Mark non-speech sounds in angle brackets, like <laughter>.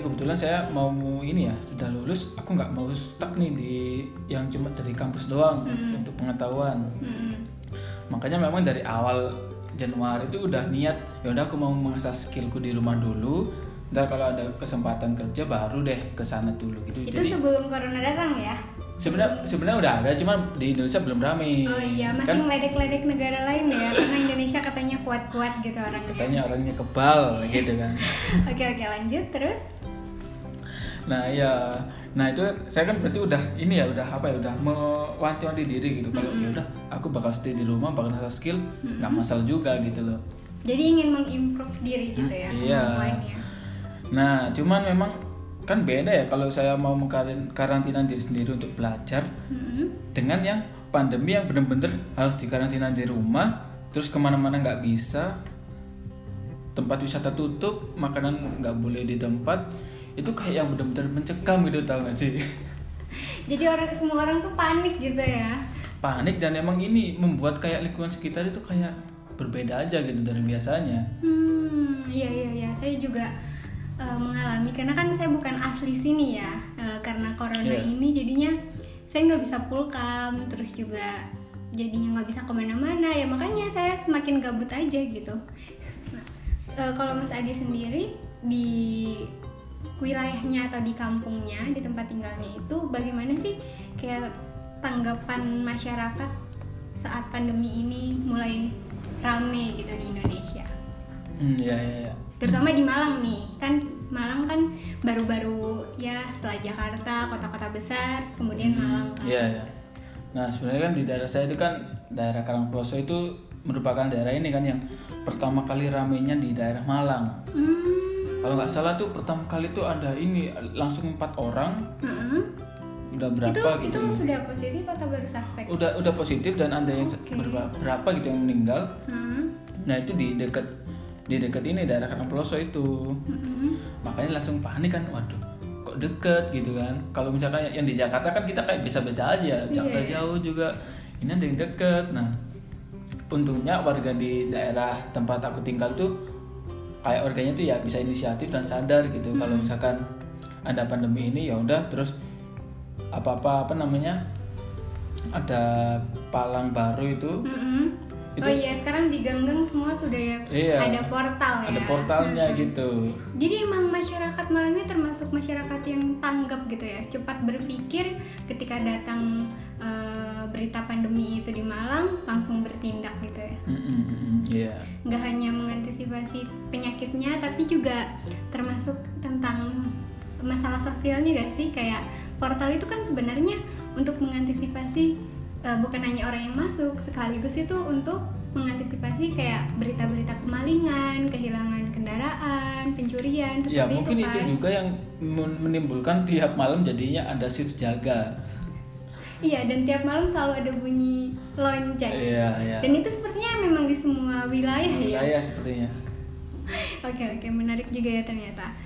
ini kebetulan saya mau ini ya sudah lulus aku nggak mau stuck nih di yang cuma dari kampus doang Hmm. untuk pengetahuan. Mm-mm. makanya memang dari awal Januari itu udah niat ya udah aku mau mengasah skillku di rumah dulu. Ntar kalau ada kesempatan kerja baru deh ke sana dulu gitu. Itu jadi sebelum corona datang ya? sebenarnya sebenarnya udah ada cuman di Indonesia belum rame. Oh iya, masih kan ngeledek-ledek negara lain ya Karena Indonesia katanya kuat-kuat gitu orangnya. Katanya orangnya kebal gitu kan. <laughs> Oke oke lanjut terus Nah ya, nah itu saya kan berarti udah ini ya udah apa ya udah mewanti-wanti diri gitu kalau ya udah aku bakal stay di rumah bakal ngasah skill nggak masalah juga gitu loh. Jadi ingin mengimprove diri gitu ya Hmm, iya. Nah cuman memang kan beda ya kalau saya mau mengkarantina diri sendiri untuk belajar Mm-mm. dengan yang pandemi yang bener-bener harus dikarantina di rumah terus ke mana-mana nggak bisa tempat wisata tutup makanan nggak boleh di tempat itu kayak yang bener-bener mencekam gitu tau gak sih? <laughs> Jadi orang semua orang tuh panik gitu ya? Panik dan emang ini membuat kayak lingkungan sekitar itu kayak berbeda aja gitu dari biasanya. Hmm, iya iya iya, saya juga eh, mengalami. Karena kan saya bukan asli sini ya, Eh, karena corona Iya. ini jadinya saya nggak bisa pulkam, terus juga jadinya nggak bisa ke mana-mana ya. Makanya saya semakin gabut aja gitu. Nah, eh, kalau Mas Adi sendiri di wilayahnya atau di kampungnya di tempat tinggalnya itu bagaimana sih kayak tanggapan masyarakat saat pandemi ini mulai rame gitu di Indonesia? Hmm ya ya ya terutama di Malang nih. Kan Malang kan baru-baru ya setelah Jakarta kota-kota besar kemudian Malang kan. Iya, iya. Nah, sebenarnya kan di daerah saya itu kan daerah Karangploso itu merupakan daerah ini kan yang pertama kali ramenya di daerah Malang. hmm, Kalau nggak salah tuh pertama kali tuh ada ini langsung empat orang, heeh. udah berapa itu gitu. itu sudah positif atau baru suspek Udah udah positif dan ada yang Oke. berapa, berapa gitu yang meninggal. Heeh. Nah, itu di dekat di dekat ini daerah Karangploso itu. Heeh. Makanya langsung panik kan, waduh kok deket gitu kan. Kalau misalkan yang di Jakarta kan kita kayak bisa-bisa aja, Jakarta Iya. jauh juga. Ini ada yang deket. Nah, untungnya warga di daerah tempat aku tinggal tuh kayak warganya tuh ya bisa inisiatif dan sadar gitu kalau misalkan ada pandemi ini ya udah terus apa-apa apa namanya ada palang baru itu. Itu- oh iya sekarang di ganggang semua sudah ya Iya. ada portal ya ada portalnya Mm-mm. gitu Jadi emang masyarakat Malang ini termasuk masyarakat tanggap gitu ya, cepat berpikir ketika datang eh, berita pandemi itu di Malang langsung bertindak gitu ya. Mm, mm, mm, mm, iya Nggak hanya mengantisipasi penyakitnya, tapi juga termasuk tentang masalah sosialnya gak sih? Kayak portal itu kan sebenarnya untuk mengantisipasi eh, bukan hanya orang yang masuk, sekaligus itu untuk mengantisipasi kayak berita-berita kemalingan, kehilangan kendaraan, pencurian seperti ya mungkin itu itu kan. juga yang men- menimbulkan tiap malam jadinya ada shift jaga Iya, dan tiap malam selalu ada bunyi lonceng. iya iya Dan itu sepertinya memang di semua wilayah ya. wilayah sepertinya <laughs> Oke oke menarik juga ya ternyata.